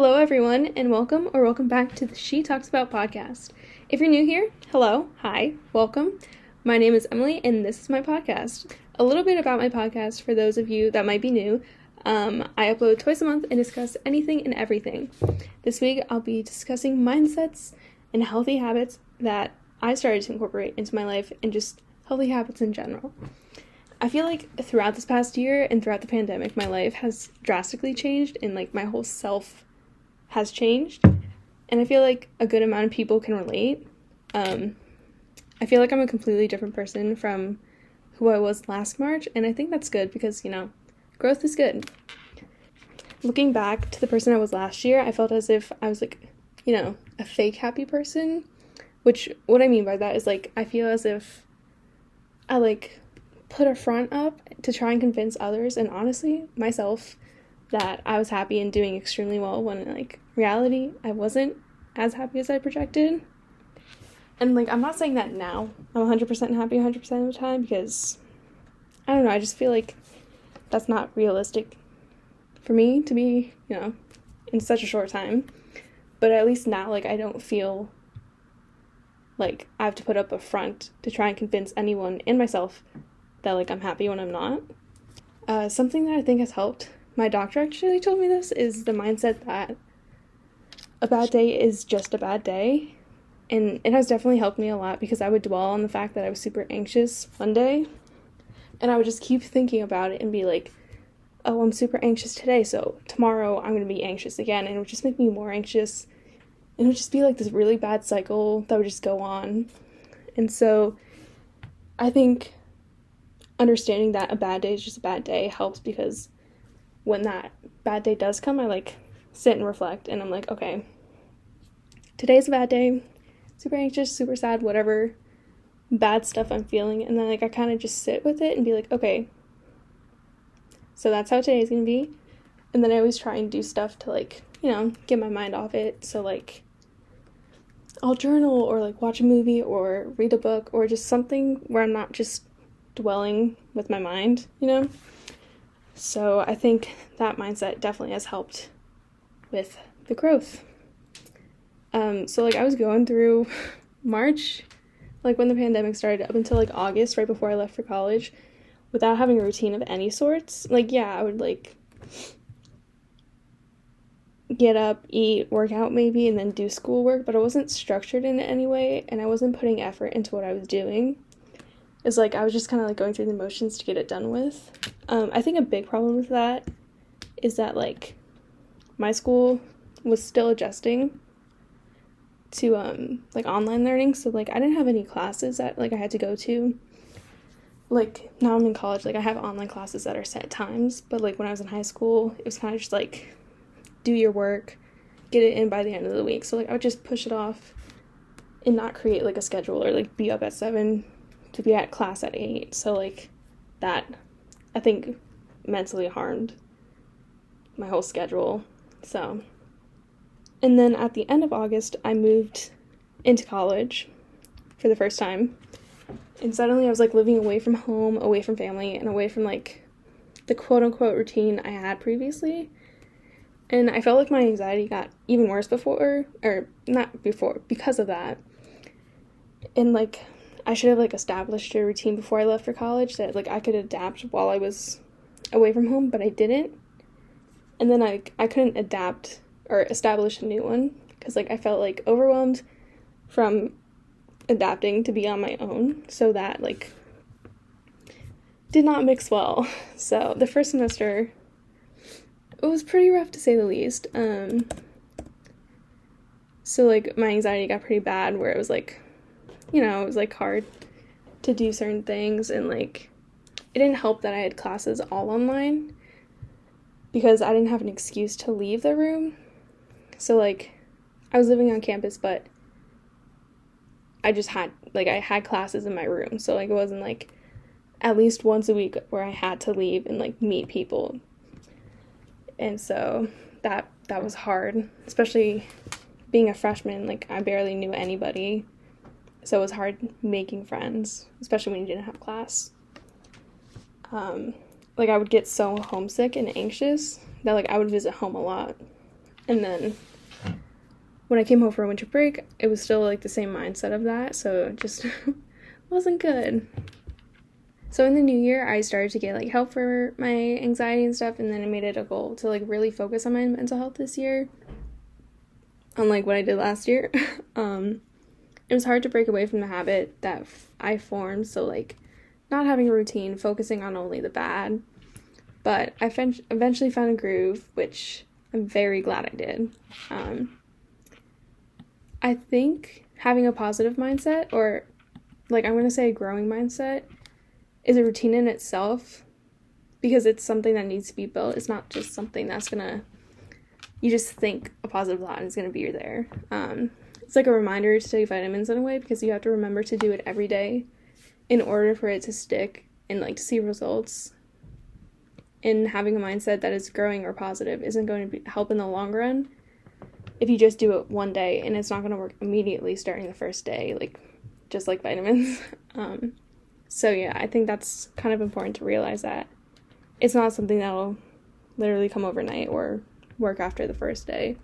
Hello, everyone, and welcome or welcome back to the She Talks About podcast. If you're new here, hello, hi, welcome. My name is Emily, and this is my podcast. A little bit about my podcast for those of you that might be new. Um, I upload twice a month and discuss anything and everything. This week, I'll be discussing mindsets and healthy habits that I started to incorporate into my life and just healthy habits in general. I feel like throughout this past year and throughout the pandemic, my life has drastically changed and like my whole self has changed. And I feel like a good amount of people can relate. Um, I feel like I'm a completely different person from who I was last March, and I think that's good because, you know, growth is good. Looking back to the person I was last year, I felt as if I was like, you know, a fake happy person. Which, what I mean by that is like, I feel as if I like put a front up to try and convince others, and honestly, myself, that I was happy and doing extremely well when like reality I wasn't as happy as I projected. And like I'm not saying that now. I'm 100% happy 100% of the time because I don't know, I just feel like that's not realistic for me to be, you know, in such a short time. But at least now like I don't feel like I have to put up a front to try and convince anyone and myself that like I'm happy when I'm not. Uh, something that I think has helped my doctor actually told me this is the mindset that a bad day is just a bad day. And it has definitely helped me a lot because I would dwell on the fact that I was super anxious one day. And I would just keep thinking about it and be like, oh, I'm super anxious today, so tomorrow I'm going to be anxious again. And it would just make me more anxious. And it would just be like this really bad cycle that would just go on. And so I think understanding that a bad day is just a bad day helps because when that bad day does come, I like sit and reflect and I'm like, okay, today's a bad day, super anxious, super sad, whatever bad stuff I'm feeling. And then like I kind of just sit with it and be like, okay, so that's how today's gonna be. And then I always try and do stuff to like, you know, get my mind off it. So like, I'll journal or like watch a movie or read a book or just something where I'm not just dwelling with my mind, you know? So I think that mindset definitely has helped with the growth. Um, so like I was going through March, like when the pandemic started, up until like August, right before I left for college, without having a routine of any sorts. Like yeah, I would like get up, eat, work out maybe, and then do schoolwork, but I wasn't structured in any way, and I wasn't putting effort into what I was doing is like I was just kind of like going through the motions to get it done with. Um, I think a big problem with that is that like my school was still adjusting to um like online learning, so like I didn't have any classes that like I had to go to. Like now I'm in college, like I have online classes that are set times, but like when I was in high school, it was kind of just like do your work, get it in by the end of the week. So like I would just push it off and not create like a schedule or like be up at seven to be at class at 8. So, like, that I think mentally harmed my whole schedule. So, and then at the end of August, I moved into college for the first time. And suddenly I was like living away from home, away from family, and away from like the quote unquote routine I had previously. And I felt like my anxiety got even worse before, or not before, because of that. And like I should have like established a routine before I left for college that like I could adapt while I was away from home, but I didn't. And then I I couldn't adapt or establish a new one because like I felt like overwhelmed from adapting to be on my own, so that like did not mix well. So the first semester it was pretty rough to say the least. Um so like my anxiety got pretty bad where it was like you know, it was like hard to do certain things and like it didn't help that I had classes all online because I didn't have an excuse to leave the room. So like I was living on campus but I just had like I had classes in my room. So like it wasn't like at least once a week where I had to leave and like meet people. And so that that was hard, especially being a freshman, like I barely knew anybody so it was hard making friends, especially when you didn't have class. Um, like I would get so homesick and anxious that like I would visit home a lot. And then when I came home for a winter break, it was still like the same mindset of that, so it just wasn't good. So in the new year, I started to get like help for my anxiety and stuff, and then I made it a goal to like really focus on my mental health this year. Unlike what I did last year, um, it was hard to break away from the habit that I formed. So like, not having a routine, focusing on only the bad. But I eventually found a groove, which I'm very glad I did. Um, I think having a positive mindset, or like I'm gonna say a growing mindset, is a routine in itself because it's something that needs to be built. It's not just something that's gonna you just think a positive thought and it's gonna be there. Um, it's like a reminder to take vitamins in a way because you have to remember to do it every day in order for it to stick and like to see results. And having a mindset that is growing or positive isn't going to help in the long run if you just do it one day and it's not going to work immediately starting the first day, like just like vitamins. Um, so yeah, I think that's kind of important to realize that it's not something that'll literally come overnight or work after the first day.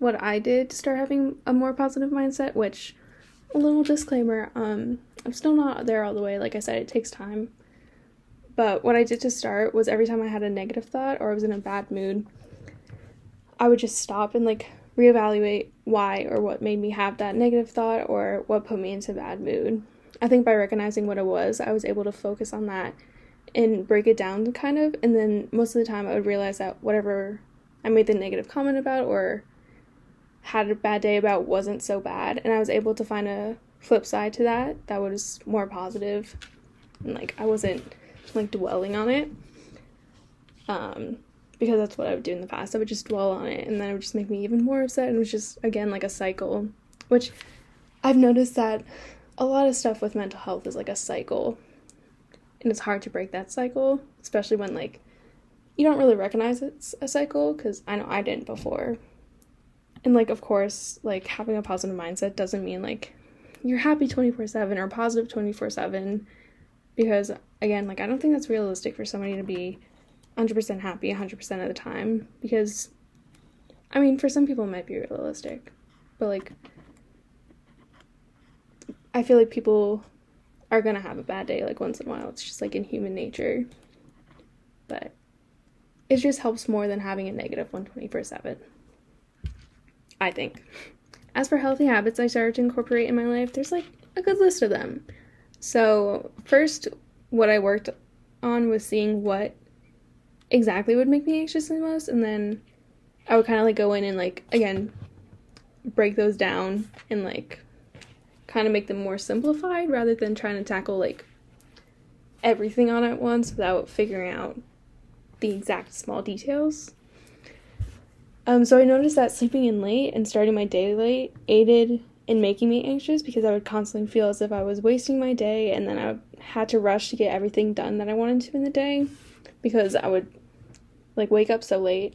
What I did to start having a more positive mindset, which a little disclaimer, um, I'm still not there all the way. Like I said, it takes time. But what I did to start was every time I had a negative thought or I was in a bad mood, I would just stop and like reevaluate why or what made me have that negative thought or what put me into bad mood. I think by recognizing what it was, I was able to focus on that and break it down kind of. And then most of the time, I would realize that whatever I made the negative comment about or had a bad day about wasn't so bad. And I was able to find a flip side to that that was more positive and like I wasn't like dwelling on it. Um, because that's what I would do in the past. I would just dwell on it and then it would just make me even more upset and it was just again like a cycle. Which I've noticed that a lot of stuff with mental health is like a cycle. And it's hard to break that cycle, especially when like you don't really recognize it's a cycle cuz I know I didn't before. And like of course, like having a positive mindset doesn't mean like you're happy 24/7 or positive 24/7 because again, like I don't think that's realistic for somebody to be 100% happy 100% of the time because I mean, for some people it might be realistic, but like I feel like people are gonna have a bad day like once in a while. It's just like in human nature. But it just helps more than having a negative one twenty four 7. I think. As for healthy habits I started to incorporate in my life, there's like a good list of them. So, first, what I worked on was seeing what exactly would make me anxious the most, and then I would kind of like go in and like, again, break those down and like kind of make them more simplified rather than trying to tackle like everything on at once without figuring out the exact small details. Um, so I noticed that sleeping in late and starting my day late aided in making me anxious because I would constantly feel as if I was wasting my day and then I had to rush to get everything done that I wanted to in the day because I would like wake up so late.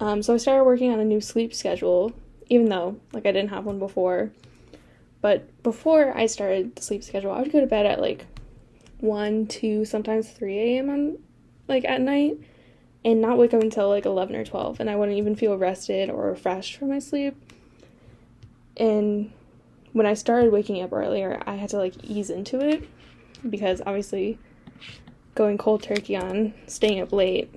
Um, so I started working on a new sleep schedule, even though like I didn't have one before. But before I started the sleep schedule, I would go to bed at like 1, 2, sometimes 3 a.m. like at night and not wake up until like 11 or 12 and I wouldn't even feel rested or refreshed from my sleep. And when I started waking up earlier, I had to like ease into it because obviously going cold turkey on staying up late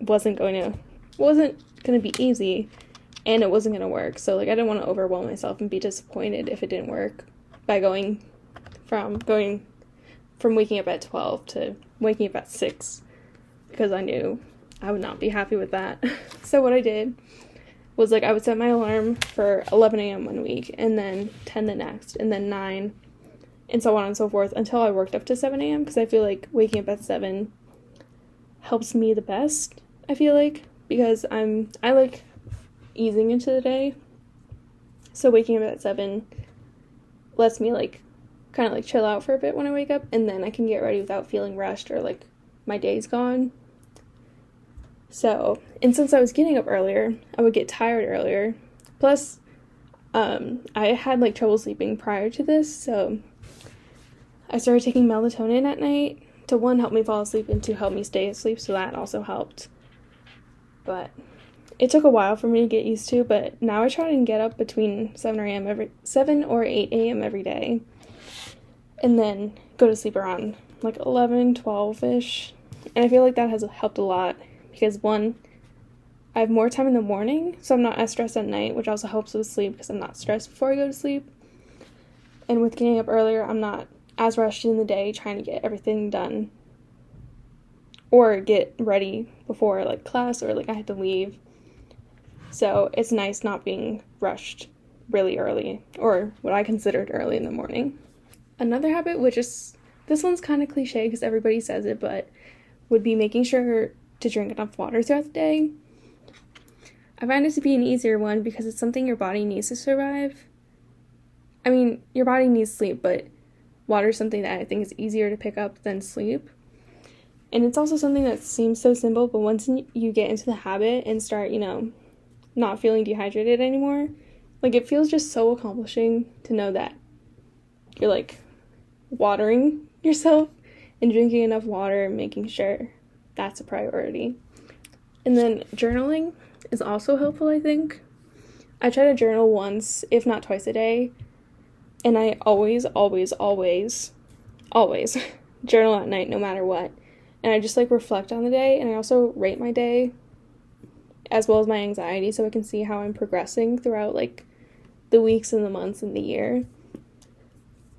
wasn't going to wasn't going to be easy and it wasn't going to work. So like I didn't want to overwhelm myself and be disappointed if it didn't work by going from going from waking up at 12 to waking up at 6 because I knew I would not be happy with that. so what I did was like I would set my alarm for 11 a.m. one week and then 10 the next and then 9 and so on and so forth until I worked up to 7 a.m. because I feel like waking up at 7 helps me the best. I feel like because I'm I like easing into the day. So waking up at 7 lets me like kind of like chill out for a bit when I wake up and then I can get ready without feeling rushed or like my day's gone. So, and since I was getting up earlier, I would get tired earlier. Plus, um, I had like trouble sleeping prior to this, so I started taking melatonin at night to one help me fall asleep and to help me stay asleep, so that also helped. But it took a while for me to get used to, but now I try and get up between 7 a.m. every 7 or 8 a.m. every day. And then go to sleep around like 11, 12ish. And I feel like that has helped a lot because one I have more time in the morning, so I'm not as stressed at night, which also helps with sleep because I'm not stressed before I go to sleep. And with getting up earlier, I'm not as rushed in the day trying to get everything done or get ready before like class or like I had to leave. So it's nice not being rushed really early or what I considered early in the morning. Another habit, which is this one's kind of cliche because everybody says it, but would be making sure to drink enough water throughout the day. I find it to be an easier one because it's something your body needs to survive. I mean, your body needs sleep, but water is something that I think is easier to pick up than sleep. And it's also something that seems so simple, but once you get into the habit and start, you know, not feeling dehydrated anymore, like it feels just so accomplishing to know that you're like watering yourself and drinking enough water and making sure that's a priority. And then journaling is also helpful, I think. I try to journal once, if not twice a day, and I always, always, always, always journal at night no matter what. And I just like reflect on the day, and I also rate my day as well as my anxiety so I can see how I'm progressing throughout like the weeks and the months and the year.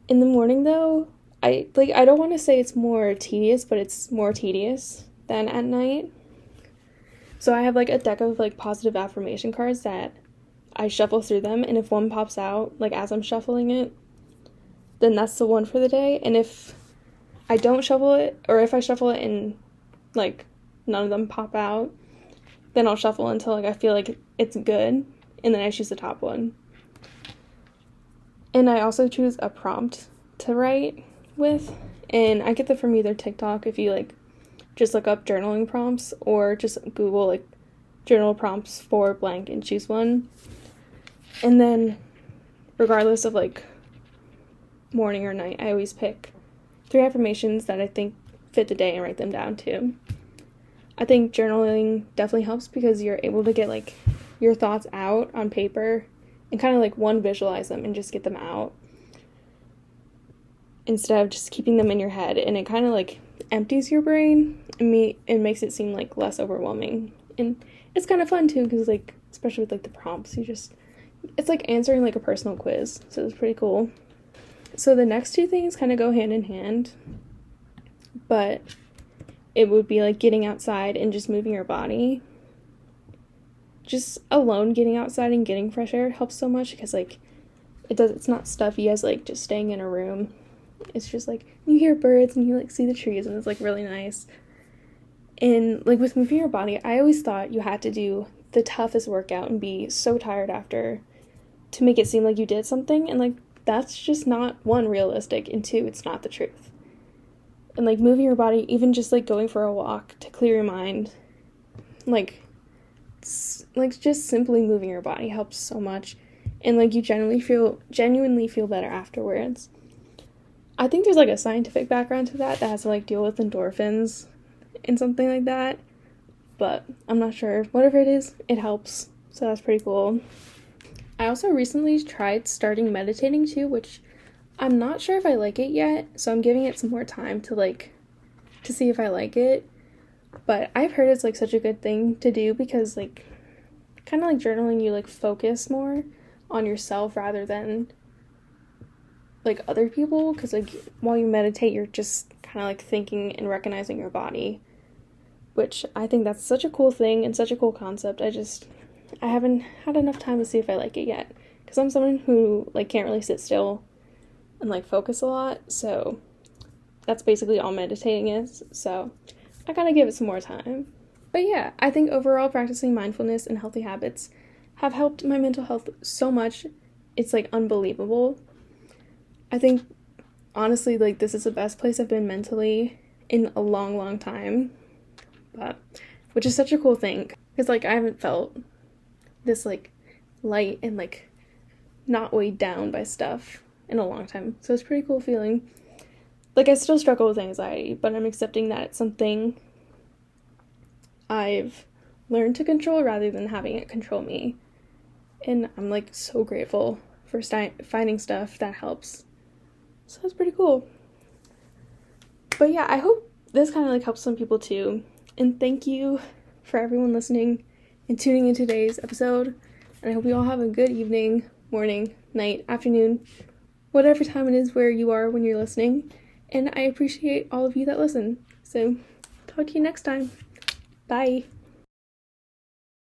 In the morning though, I like I don't want to say it's more tedious, but it's more tedious than at night so I have like a deck of like positive affirmation cards that I shuffle through them and if one pops out like as I'm shuffling it, then that's the one for the day. And if I don't shuffle it or if I shuffle it and like none of them pop out, then I'll shuffle until like I feel like it's good and then I choose the top one. And I also choose a prompt to write with and I get that from either TikTok if you like just look up journaling prompts or just Google like journal prompts for blank and choose one. And then, regardless of like morning or night, I always pick three affirmations that I think fit the day and write them down too. I think journaling definitely helps because you're able to get like your thoughts out on paper and kind of like one visualize them and just get them out instead of just keeping them in your head and it kind of like empties your brain and me it makes it seem like less overwhelming. And it's kind of fun too because like especially with like the prompts you just it's like answering like a personal quiz so it's pretty cool. So the next two things kind of go hand in hand but it would be like getting outside and just moving your body. Just alone getting outside and getting fresh air helps so much because like it does it's not stuffy as like just staying in a room it's just like you hear birds and you like see the trees and it's like really nice. And like with moving your body, I always thought you had to do the toughest workout and be so tired after to make it seem like you did something and like that's just not one realistic and two it's not the truth. And like moving your body, even just like going for a walk to clear your mind, like like just simply moving your body helps so much and like you genuinely feel genuinely feel better afterwards. I think there's like a scientific background to that that has to like deal with endorphins and something like that. But I'm not sure. Whatever it is, it helps. So that's pretty cool. I also recently tried starting meditating too, which I'm not sure if I like it yet. So I'm giving it some more time to like to see if I like it. But I've heard it's like such a good thing to do because like kind of like journaling you like focus more on yourself rather than like other people because like while you meditate you're just kind of like thinking and recognizing your body which i think that's such a cool thing and such a cool concept. I just i haven't had enough time to see if i like it yet because i'm someone who like can't really sit still and like focus a lot so that's basically all meditating is so i gotta give it some more time. But yeah i think overall practicing mindfulness and healthy habits have helped my mental health so much. It's like unbelievable I think honestly, like this is the best place I've been mentally in a long, long time. But which is such a cool thing because like I haven't felt this like light and like not weighed down by stuff in a long time. So it's pretty cool feeling. Like I still struggle with anxiety, but I'm accepting that it's something I've learned to control rather than having it control me. And I'm like so grateful for st- finding stuff that helps. So that's pretty cool. But yeah, I hope this kind of like helps some people too. And thank you for everyone listening and tuning in today's episode. And I hope you all have a good evening, morning, night, afternoon, whatever time it is where you are when you're listening. And I appreciate all of you that listen. So, talk to you next time. Bye.